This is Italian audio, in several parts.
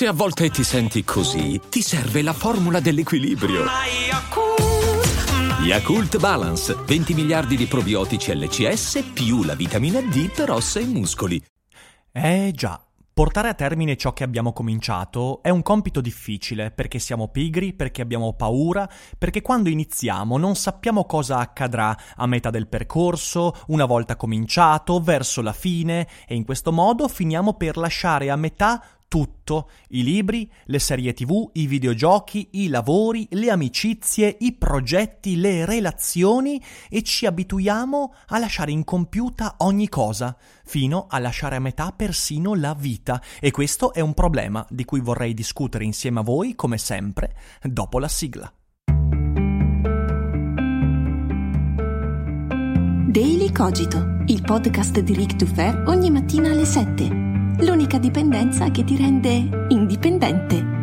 Se a volte ti senti così, ti serve la formula dell'equilibrio. Yakult Balance, 20 miliardi di probiotici LCS più la vitamina D per ossa e muscoli. Eh già. Portare a termine ciò che abbiamo cominciato è un compito difficile perché siamo pigri, perché abbiamo paura, perché quando iniziamo non sappiamo cosa accadrà a metà del percorso, una volta cominciato, verso la fine e in questo modo finiamo per lasciare a metà tutto, i libri, le serie tv, i videogiochi, i lavori, le amicizie, i progetti, le relazioni e ci abituiamo a lasciare incompiuta ogni cosa, fino a lasciare a metà persino la vita. E questo è un problema di cui vorrei discutere insieme a voi, come sempre, dopo la sigla. Daily Cogito, il podcast di Rick Dufer ogni mattina alle 7 l'unica dipendenza che ti rende indipendente.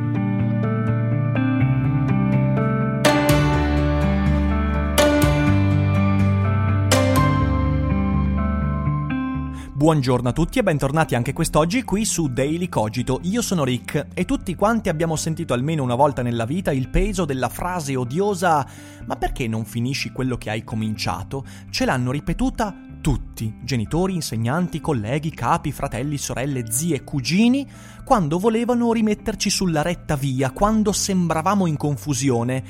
Buongiorno a tutti e bentornati anche quest'oggi qui su Daily Cogito. Io sono Rick e tutti quanti abbiamo sentito almeno una volta nella vita il peso della frase odiosa ma perché non finisci quello che hai cominciato? Ce l'hanno ripetuta tutti, genitori, insegnanti, colleghi, capi, fratelli, sorelle, zie, cugini, quando volevano rimetterci sulla retta via, quando sembravamo in confusione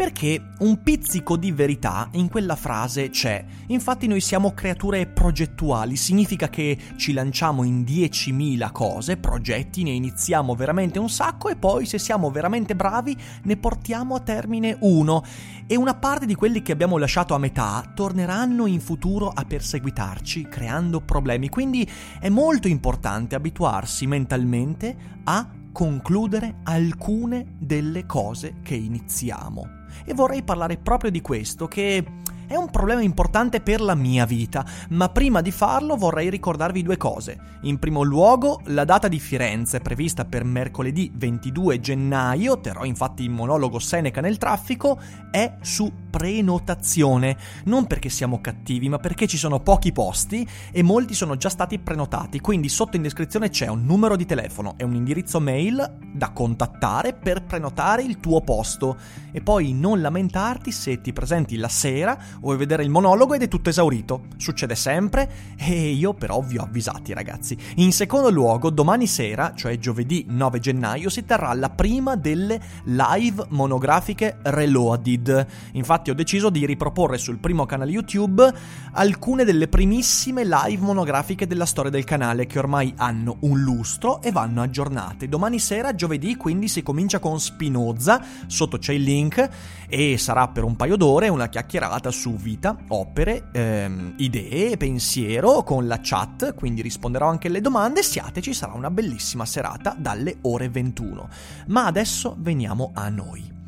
perché un pizzico di verità in quella frase c'è. Infatti noi siamo creature progettuali, significa che ci lanciamo in 10.000 cose, progetti, ne iniziamo veramente un sacco e poi se siamo veramente bravi ne portiamo a termine uno e una parte di quelli che abbiamo lasciato a metà torneranno in futuro a perseguitarci creando problemi. Quindi è molto importante abituarsi mentalmente a concludere alcune delle cose che iniziamo. E vorrei parlare proprio di questo, che è un problema importante per la mia vita, ma prima di farlo vorrei ricordarvi due cose. In primo luogo, la data di Firenze, prevista per mercoledì 22 gennaio, terrò infatti il monologo Seneca nel traffico, è su prenotazione. Non perché siamo cattivi, ma perché ci sono pochi posti e molti sono già stati prenotati. Quindi sotto in descrizione c'è un numero di telefono e un indirizzo mail da contattare per prenotare il tuo posto. E poi non lamentarti se ti presenti la sera vuoi vedere il monologo ed è tutto esaurito. Succede sempre e io però vi ho avvisati ragazzi. In secondo luogo, domani sera, cioè giovedì 9 gennaio, si terrà la prima delle live monografiche Reloaded. Infatti ho deciso di riproporre sul primo canale YouTube alcune delle primissime live monografiche della storia del canale che ormai hanno un lustro e vanno aggiornate. Domani sera, giovedì, quindi si comincia con Spinoza, sotto c'è il link e sarà per un paio d'ore una chiacchierata su su vita, opere, ehm, idee, pensiero con la chat, quindi risponderò anche alle domande, siateci, sarà una bellissima serata dalle ore 21. Ma adesso veniamo a noi.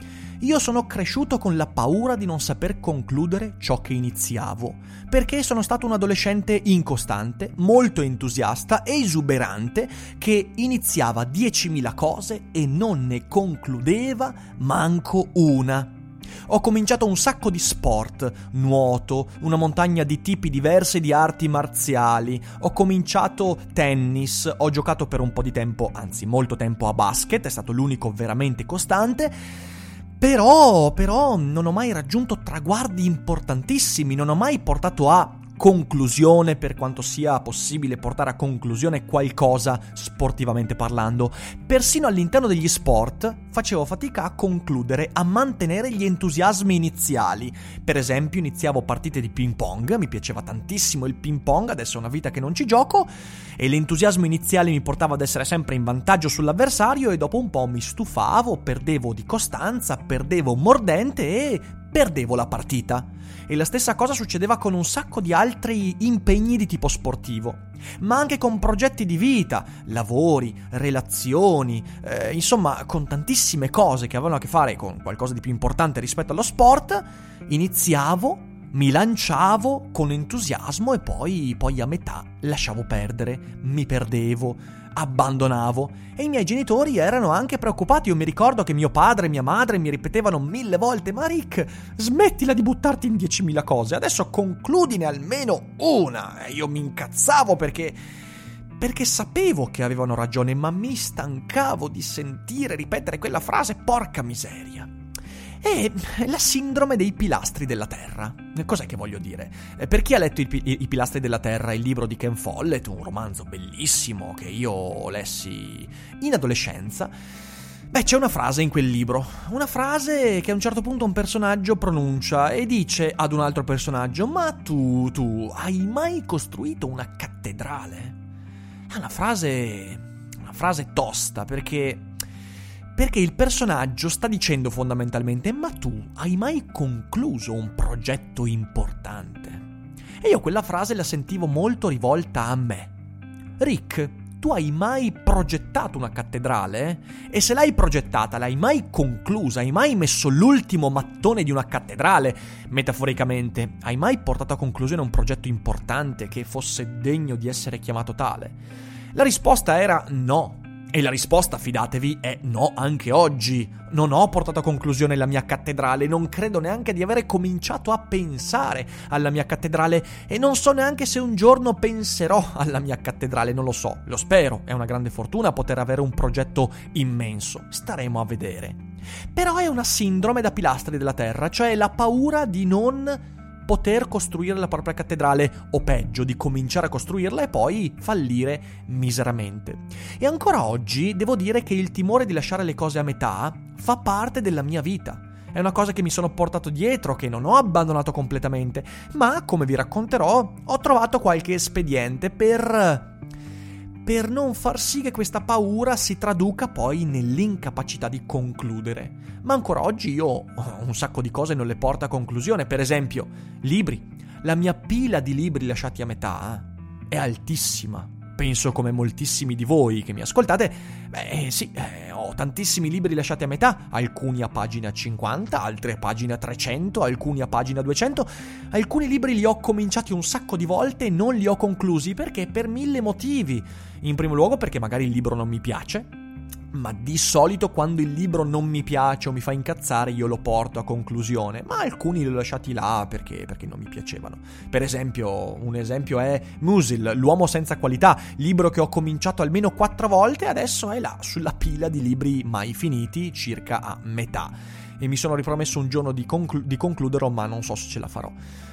Io sono cresciuto con la paura di non saper concludere ciò che iniziavo, perché sono stato un adolescente incostante, molto entusiasta e esuberante che iniziava 10.000 cose e non ne concludeva manco una. Ho cominciato un sacco di sport, nuoto, una montagna di tipi diversi di arti marziali, ho cominciato tennis, ho giocato per un po' di tempo, anzi molto tempo a basket, è stato l'unico veramente costante. Però, però, non ho mai raggiunto traguardi importantissimi, non ho mai portato a conclusione per quanto sia possibile portare a conclusione qualcosa sportivamente parlando. Persino all'interno degli sport facevo fatica a concludere, a mantenere gli entusiasmi iniziali. Per esempio iniziavo partite di ping pong, mi piaceva tantissimo il ping pong, adesso è una vita che non ci gioco, e l'entusiasmo iniziale mi portava ad essere sempre in vantaggio sull'avversario e dopo un po' mi stufavo, perdevo di costanza, perdevo mordente e perdevo la partita. E la stessa cosa succedeva con un sacco di altri impegni di tipo sportivo, ma anche con progetti di vita, lavori, relazioni, eh, insomma con tantissime cose che avevano a che fare con qualcosa di più importante rispetto allo sport, iniziavo mi lanciavo con entusiasmo e poi, poi, a metà lasciavo perdere, mi perdevo, abbandonavo e i miei genitori erano anche preoccupati. Io mi ricordo che mio padre e mia madre mi ripetevano mille volte: Ma Rick, smettila di buttarti in diecimila cose, adesso concludine almeno una. E io mi incazzavo perché perché sapevo che avevano ragione, ma mi stancavo di sentire ripetere quella frase, porca miseria. È la sindrome dei pilastri della Terra. Cos'è che voglio dire? Eh, per chi ha letto I, pilastri della Terra, il libro di Ken Follett, un romanzo bellissimo che io lessi in adolescenza, Beh, c'è una frase in quel libro, una frase che a un certo punto un personaggio pronuncia e dice ad un altro personaggio, ma tu, tu, hai mai costruito una cattedrale? È una frase, una frase tosta perché perché il personaggio sta dicendo fondamentalmente, ma tu hai mai concluso un progetto importante? E io quella frase la sentivo molto rivolta a me. Rick, tu hai mai progettato una cattedrale? E se l'hai progettata, l'hai mai conclusa? Hai mai messo l'ultimo mattone di una cattedrale? Metaforicamente, hai mai portato a conclusione un progetto importante che fosse degno di essere chiamato tale? La risposta era no. E la risposta, fidatevi, è no anche oggi. Non ho portato a conclusione la mia cattedrale, non credo neanche di avere cominciato a pensare alla mia cattedrale e non so neanche se un giorno penserò alla mia cattedrale, non lo so, lo spero, è una grande fortuna poter avere un progetto immenso, staremo a vedere. Però è una sindrome da pilastri della terra, cioè la paura di non poter costruire la propria cattedrale, o peggio, di cominciare a costruirla e poi fallire miseramente. E ancora oggi devo dire che il timore di lasciare le cose a metà fa parte della mia vita. È una cosa che mi sono portato dietro, che non ho abbandonato completamente, ma come vi racconterò, ho trovato qualche espediente per per non far sì che questa paura si traduca poi nell'incapacità di concludere. Ma ancora oggi io un sacco di cose non le porto a conclusione, per esempio, libri. La mia pila di libri lasciati a metà è altissima penso come moltissimi di voi che mi ascoltate, beh sì, eh, ho tantissimi libri lasciati a metà, alcuni a pagina 50, altri a pagina 300, alcuni a pagina 200, alcuni libri li ho cominciati un sacco di volte e non li ho conclusi perché per mille motivi. In primo luogo perché magari il libro non mi piace, ma di solito quando il libro non mi piace o mi fa incazzare io lo porto a conclusione, ma alcuni li ho lasciati là perché, perché non mi piacevano. Per esempio, un esempio è Musil, L'uomo senza qualità, libro che ho cominciato almeno quattro volte e adesso è là, sulla pila di libri mai finiti, circa a metà e mi sono ripromesso un giorno di, conclu- di concluderlo, ma non so se ce la farò.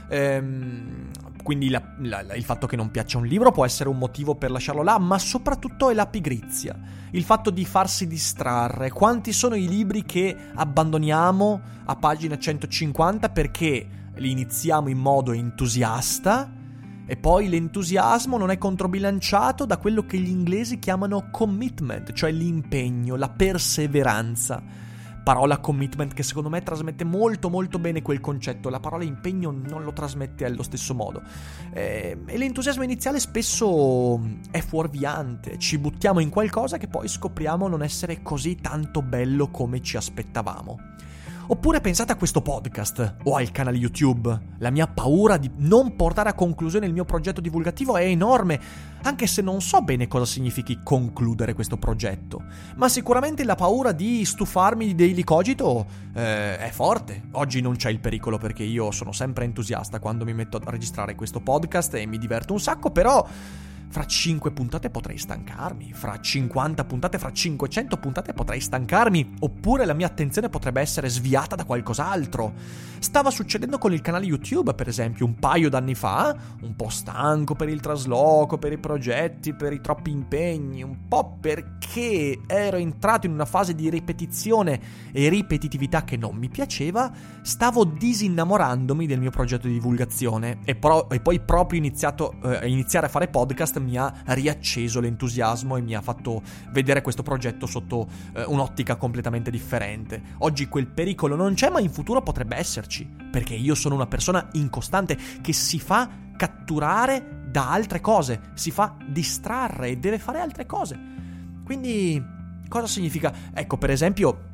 Ehm, quindi la, la, il fatto che non piaccia un libro può essere un motivo per lasciarlo là, ma soprattutto è la pigrizia, il fatto di farsi distrarre. Quanti sono i libri che abbandoniamo a pagina 150 perché li iniziamo in modo entusiasta? E poi l'entusiasmo non è controbilanciato da quello che gli inglesi chiamano commitment, cioè l'impegno, la perseveranza parola commitment che secondo me trasmette molto molto bene quel concetto, la parola impegno non lo trasmette allo stesso modo. Eh, e l'entusiasmo iniziale spesso è fuorviante, ci buttiamo in qualcosa che poi scopriamo non essere così tanto bello come ci aspettavamo. Oppure pensate a questo podcast o al canale YouTube. La mia paura di non portare a conclusione il mio progetto divulgativo è enorme, anche se non so bene cosa significhi concludere questo progetto. Ma sicuramente la paura di stufarmi di Daily Cogito eh, è forte. Oggi non c'è il pericolo perché io sono sempre entusiasta quando mi metto a registrare questo podcast e mi diverto un sacco, però fra 5 puntate potrei stancarmi, fra 50 puntate, fra 500 puntate potrei stancarmi, oppure la mia attenzione potrebbe essere sviata da qualcos'altro. Stava succedendo con il canale YouTube, per esempio, un paio d'anni fa, un po' stanco per il trasloco, per i progetti, per i troppi impegni, un po' perché ero entrato in una fase di ripetizione e ripetitività che non mi piaceva, stavo disinnamorandomi del mio progetto di divulgazione e, pro- e poi proprio iniziato, eh, iniziare a fare mi ha riacceso l'entusiasmo e mi ha fatto vedere questo progetto sotto eh, un'ottica completamente differente. Oggi quel pericolo non c'è, ma in futuro potrebbe esserci, perché io sono una persona incostante che si fa catturare da altre cose, si fa distrarre e deve fare altre cose. Quindi cosa significa? Ecco, per esempio,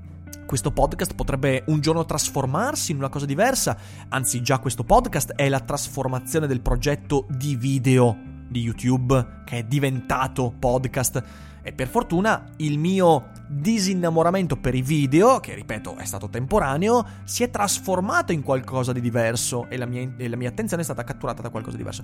questo podcast potrebbe un giorno trasformarsi in una cosa diversa, anzi già questo podcast è la trasformazione del progetto di video di YouTube che è diventato podcast e per fortuna il mio disinnamoramento per i video, che ripeto è stato temporaneo, si è trasformato in qualcosa di diverso e la, mia, e la mia attenzione è stata catturata da qualcosa di diverso.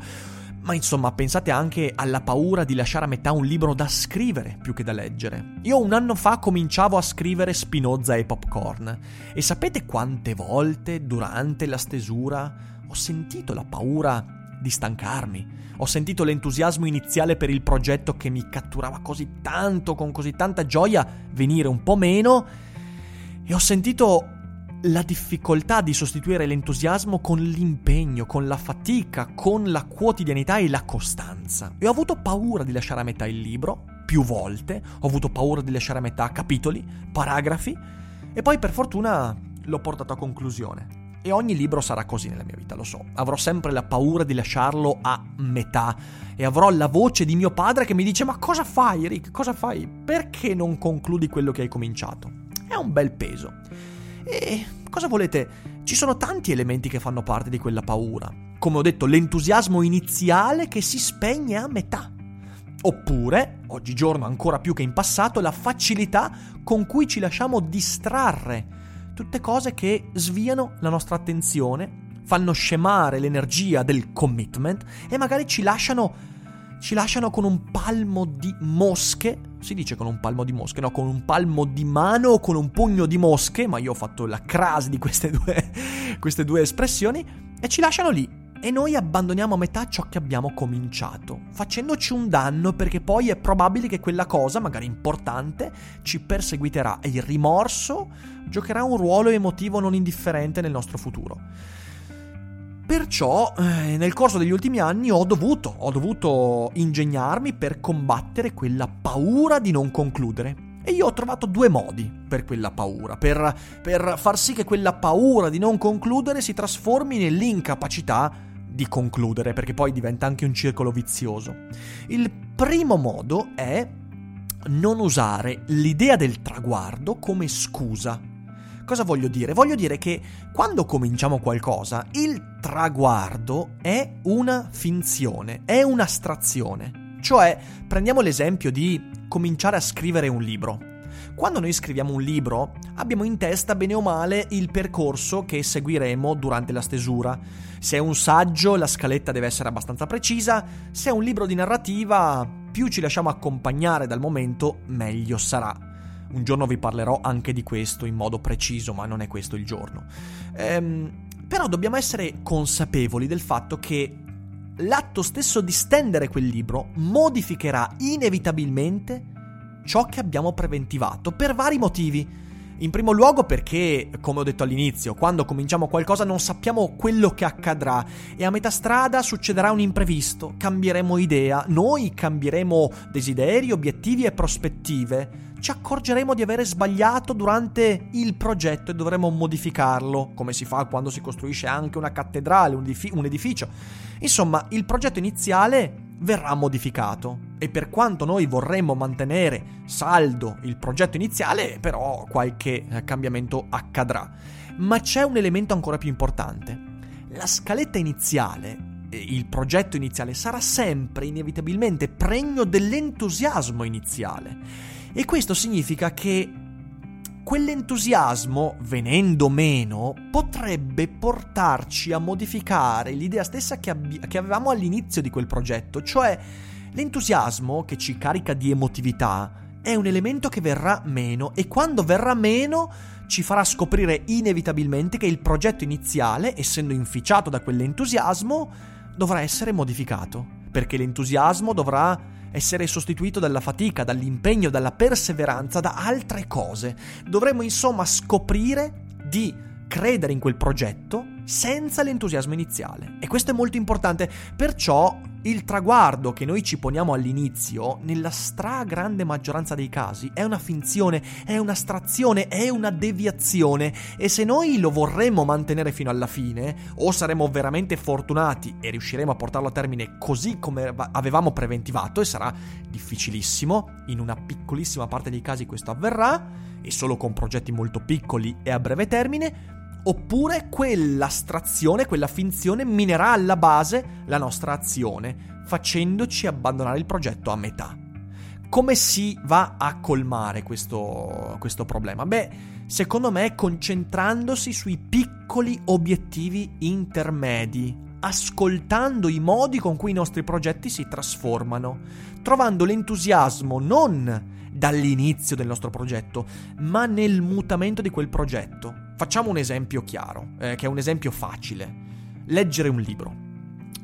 Ma insomma, pensate anche alla paura di lasciare a metà un libro da scrivere più che da leggere. Io un anno fa cominciavo a scrivere Spinoza e Popcorn e sapete quante volte durante la stesura ho sentito la paura di stancarmi. Ho sentito l'entusiasmo iniziale per il progetto che mi catturava così tanto, con così tanta gioia, venire un po' meno e ho sentito la difficoltà di sostituire l'entusiasmo con l'impegno, con la fatica, con la quotidianità e la costanza. E ho avuto paura di lasciare a metà il libro, più volte, ho avuto paura di lasciare a metà capitoli, paragrafi, e poi per fortuna l'ho portato a conclusione. E ogni libro sarà così nella mia vita, lo so. Avrò sempre la paura di lasciarlo a metà e avrò la voce di mio padre che mi dice ma cosa fai Rick? Cosa fai? Perché non concludi quello che hai cominciato? È un bel peso. E cosa volete? Ci sono tanti elementi che fanno parte di quella paura. Come ho detto, l'entusiasmo iniziale che si spegne a metà. Oppure, oggigiorno ancora più che in passato, la facilità con cui ci lasciamo distrarre tutte cose che sviano la nostra attenzione, fanno scemare l'energia del commitment e magari ci lasciano, ci lasciano con un palmo di mosche. Si dice con un palmo di mosche, no, con un palmo di mano o con un pugno di mosche, ma io ho fatto la crasi di queste due, queste due espressioni, e ci lasciano lì e noi abbandoniamo a metà ciò che abbiamo cominciato, facendoci un danno perché poi è probabile che quella cosa, magari importante, ci perseguiterà e il rimorso giocherà un ruolo emotivo non indifferente nel nostro futuro. Perciò eh, nel corso degli ultimi anni ho dovuto, ho dovuto ingegnarmi per combattere quella paura di non concludere. E io ho trovato due modi per quella paura, per, per far sì che quella paura di non concludere si trasformi nell'incapacità di concludere, perché poi diventa anche un circolo vizioso. Il primo modo è non usare l'idea del traguardo come scusa. Cosa voglio dire? Voglio dire che quando cominciamo qualcosa, il traguardo è una finzione, è un'astrazione. Cioè, prendiamo l'esempio di cominciare a scrivere un libro. Quando noi scriviamo un libro, abbiamo in testa bene o male il percorso che seguiremo durante la stesura. Se è un saggio, la scaletta deve essere abbastanza precisa, se è un libro di narrativa, più ci lasciamo accompagnare dal momento, meglio sarà. Un giorno vi parlerò anche di questo in modo preciso, ma non è questo il giorno. Ehm, però dobbiamo essere consapevoli del fatto che l'atto stesso di stendere quel libro modificherà inevitabilmente ciò che abbiamo preventivato per vari motivi. In primo luogo perché, come ho detto all'inizio, quando cominciamo qualcosa non sappiamo quello che accadrà e a metà strada succederà un imprevisto, cambieremo idea, noi cambieremo desideri, obiettivi e prospettive. Ci accorgeremo di avere sbagliato durante il progetto e dovremo modificarlo, come si fa quando si costruisce anche una cattedrale, un, edificio. Insomma, il progetto iniziale verrà modificato e per quanto noi vorremmo mantenere saldo il progetto iniziale, però qualche eh, cambiamento accadrà. Ma c'è un elemento ancora più importante. La scaletta iniziale, il progetto iniziale, sarà sempre inevitabilmente pregno dell'entusiasmo iniziale. E questo significa che quell'entusiasmo, venendo meno, potrebbe portarci a modificare l'idea stessa che, ab- che, avevamo all'inizio di quel progetto, cioè l'entusiasmo che ci carica di emotività è un elemento che verrà meno e quando verrà meno ci farà scoprire inevitabilmente che il progetto iniziale, essendo inficiato da quell'entusiasmo, dovrà essere modificato, perché l'entusiasmo dovrà essere sostituito dalla fatica, dall'impegno, dalla perseveranza, da altre cose. Dovremmo insomma scoprire di credere in quel progetto senza l'entusiasmo iniziale. E questo è molto importante, perciò il traguardo che noi ci poniamo all'inizio, nella stragrande maggioranza dei casi, è una finzione, è un'astrazione, è una deviazione. E se noi lo vorremmo mantenere fino alla fine, o saremo veramente fortunati e riusciremo a portarlo a termine così come avevamo preventivato, e sarà difficilissimo, in una piccolissima parte dei casi questo avverrà, e solo con progetti molto piccoli e a breve termine, oppure quell'astrazione, quella finzione minerà alla base la nostra azione, facendoci abbandonare il progetto a metà. Come si va a colmare questo, questo problema? Beh, secondo me concentrandosi sui piccoli obiettivi intermedi, ascoltando i modi con cui i nostri progetti si trasformano, trovando l'entusiasmo non dall'inizio del nostro progetto, ma nel mutamento di quel progetto. Facciamo un esempio chiaro, eh, che è un esempio facile. Leggere un libro.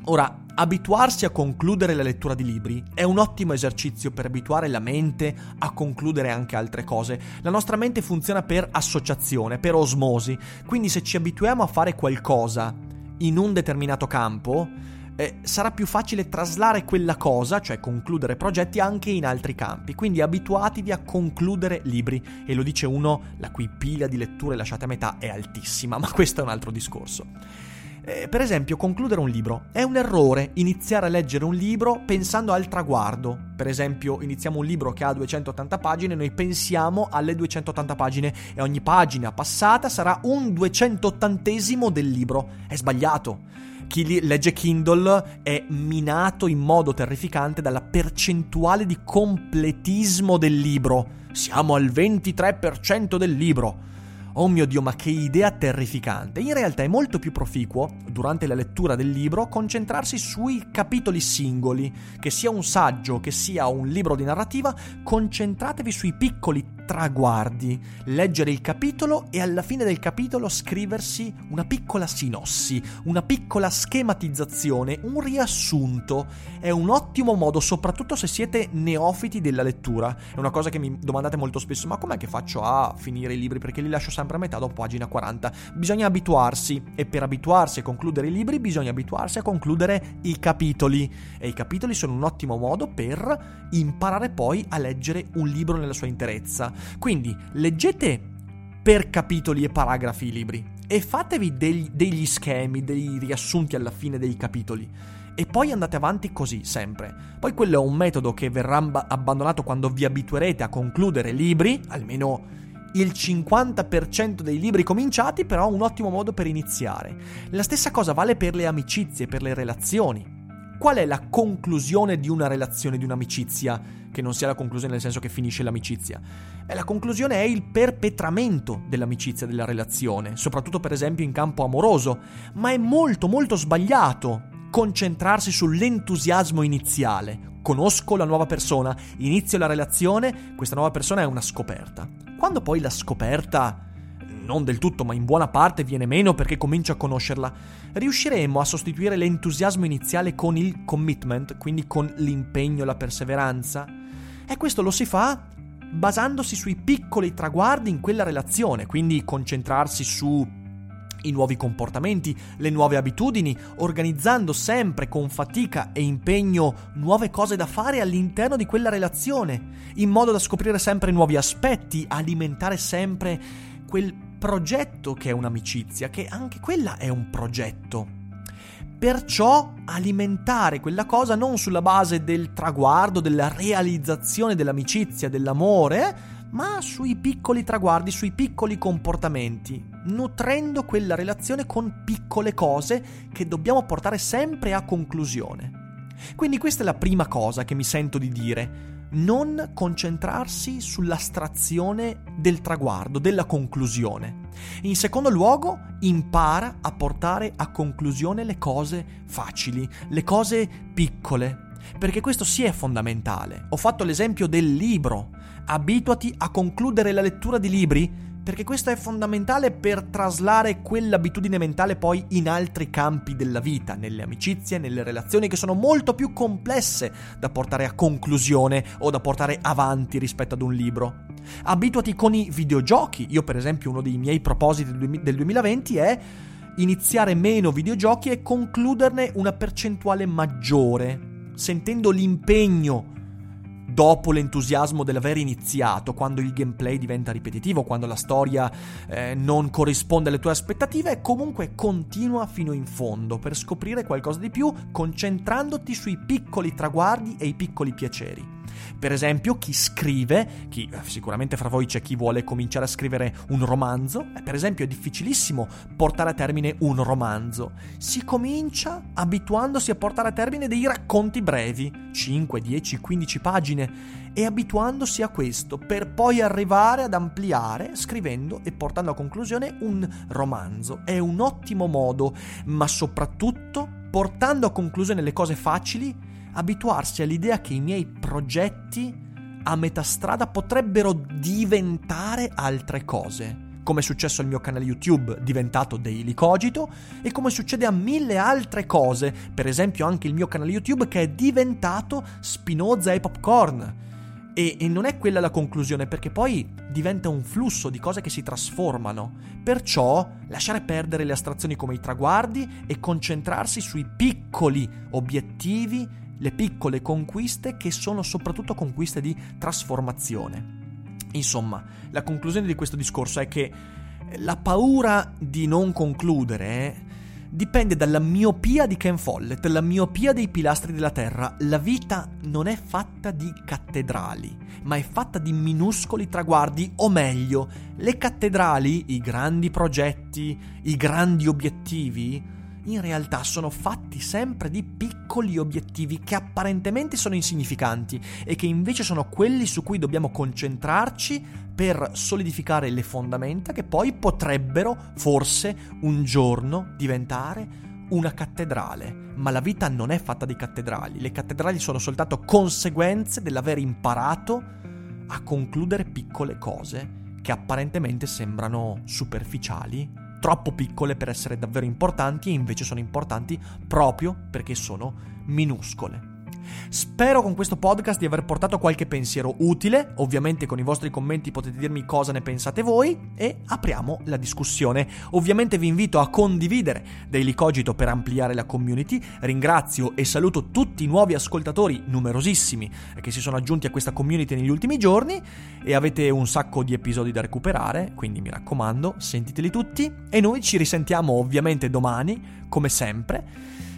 Ora, abituarsi a concludere la lettura di libri è un ottimo esercizio per abituare la mente a concludere anche altre cose. La nostra mente funziona per associazione, per osmosi, quindi se ci abituiamo a fare qualcosa in un determinato campo, eh, sarà più facile traslare quella cosa, cioè concludere progetti, anche in altri campi. Quindi abituatevi a concludere libri. E lo dice uno la cui pila di letture lasciate a metà è altissima, ma questo è un altro discorso. Eh, per esempio, concludere un libro. È un errore iniziare a leggere un libro pensando al traguardo. Per esempio, iniziamo un libro che ha 280 pagine, noi pensiamo alle 280 pagine e ogni pagina passata sarà un 280 del libro. È sbagliato. Chi legge Kindle è minato in modo terrificante dalla percentuale di completismo del libro. Siamo al 23% del libro. Oh mio Dio, ma che idea terrificante! In realtà è molto più proficuo, durante la lettura del libro, concentrarsi sui capitoli singoli, che sia un saggio, che sia un libro di narrativa, concentratevi sui piccoli traguardi, leggere il capitolo e alla fine del capitolo scriversi una piccola sinossi, una piccola schematizzazione, un riassunto. È un ottimo modo, soprattutto se siete neofiti della lettura. È una cosa che mi domandate molto spesso, ma com'è che faccio a finire i libri? Perché li lascio sempre a metà dopo pagina 40. Bisogna abituarsi e per abituarsi a concludere i libri bisogna abituarsi a concludere i capitoli. E i capitoli sono un ottimo modo per imparare poi a leggere un libro nella sua interezza. Quindi leggete per capitoli e paragrafi i libri e fatevi degli, degli schemi, dei riassunti alla fine dei capitoli. E poi andate avanti così, sempre. Poi quello è un metodo che verrà abbandonato quando vi abituerete a concludere libri, almeno il 50% dei libri cominciati, però un ottimo modo per iniziare. La stessa cosa vale per le amicizie, per le relazioni. Qual è la conclusione di una relazione, di un'amicizia? Che non sia la conclusione nel senso che finisce l'amicizia. E la conclusione è il perpetramento dell'amicizia, della relazione, soprattutto per esempio in campo amoroso. Ma è molto molto sbagliato concentrarsi sull'entusiasmo iniziale. Conosco la nuova persona, inizio la relazione, questa nuova persona è una scoperta. Quando poi la scoperta non del tutto, ma in buona parte viene meno perché comincio a conoscerla, riusciremo a sostituire l'entusiasmo iniziale con il commitment, quindi con l'impegno, la perseveranza? E questo lo si fa basandosi sui piccoli traguardi in quella relazione, quindi concentrarsi su i nuovi comportamenti, le nuove abitudini, organizzando sempre con fatica e impegno nuove cose da fare all'interno di quella relazione, in modo da scoprire sempre nuovi aspetti, alimentare sempre quel progetto che è un'amicizia, che anche quella è un progetto. Perciò alimentare quella cosa non sulla base del traguardo, della realizzazione dell'amicizia, dell'amore, ma sui piccoli traguardi, sui piccoli comportamenti, nutrendo quella relazione con piccole cose che dobbiamo portare sempre a conclusione. Quindi questa è la prima cosa che mi sento di dire non concentrarsi sull'astrazione del traguardo, della conclusione. In secondo luogo, impara a portare a conclusione le cose facili, le cose piccole, perché questo sì è fondamentale. Ho fatto l'esempio del libro. Abituati a concludere la lettura di libri perché questo è fondamentale per traslare quell'abitudine mentale poi in altri campi della vita, nelle amicizie, nelle relazioni che sono molto più complesse da portare a conclusione o da portare avanti rispetto ad un libro. Abituati con i videogiochi. Io per esempio uno dei miei propositi del 2020 è iniziare meno videogiochi e concluderne una percentuale maggiore, sentendo l'impegno dopo l'entusiasmo dell'aver iniziato, quando il gameplay diventa ripetitivo, quando la storia eh, non corrisponde alle tue aspettative, comunque continua fino in fondo per scoprire qualcosa di più, concentrandoti sui piccoli traguardi e i piccoli piaceri. Per esempio, chi scrive, chi, eh, sicuramente fra voi c'è chi vuole cominciare a scrivere un romanzo, eh, per esempio è difficilissimo portare a termine un romanzo. Si comincia abituandosi a portare a termine dei racconti brevi, 5, 10, 15 pagine, e abituandosi a questo per poi arrivare ad ampliare scrivendo e portando a conclusione un romanzo. È un ottimo modo, ma soprattutto portando a conclusione le cose facili, abituarsi all'idea che i miei progetti a metà strada potrebbero diventare altre cose come è successo al mio canale YouTube diventato Daily Cogito e come succede a mille altre cose, per esempio anche il mio canale YouTube che è diventato Spinoza e Popcorn. E, non è quella la conclusione, perché poi diventa un flusso di cose che si trasformano. Perciò lasciare perdere le astrazioni come i traguardi e concentrarsi sui piccoli obiettivi, le piccole conquiste che sono soprattutto conquiste di trasformazione. Insomma, la conclusione di questo discorso è che la paura di non concludere dipende dalla miopia di Ken Follett, la miopia dei pilastri della Terra. La vita non è fatta di cattedrali, ma è fatta di minuscoli traguardi, o meglio, le cattedrali, i grandi progetti, i grandi obiettivi, in realtà sono fatti sempre di piccoli obiettivi che apparentemente sono insignificanti e che invece sono quelli su cui dobbiamo concentrarci per solidificare le fondamenta che poi potrebbero forse un giorno diventare una cattedrale. Ma la vita non è fatta di cattedrali, le cattedrali sono soltanto conseguenze dell'aver imparato a concludere piccole cose che apparentemente sembrano superficiali troppo piccole per essere davvero importanti e invece sono importanti proprio perché sono minuscole. Spero con questo podcast di aver portato qualche pensiero utile, ovviamente con i vostri commenti potete dirmi cosa ne pensate voi e apriamo la discussione. Ovviamente vi invito a condividere Daily Cogito per ampliare la community, ringrazio e saluto tutti i nuovi ascoltatori, numerosissimi, che si sono aggiunti a questa community negli ultimi giorni e avete un sacco di episodi da recuperare, quindi mi raccomando, sentiteli tutti e noi ci risentiamo ovviamente domani, come sempre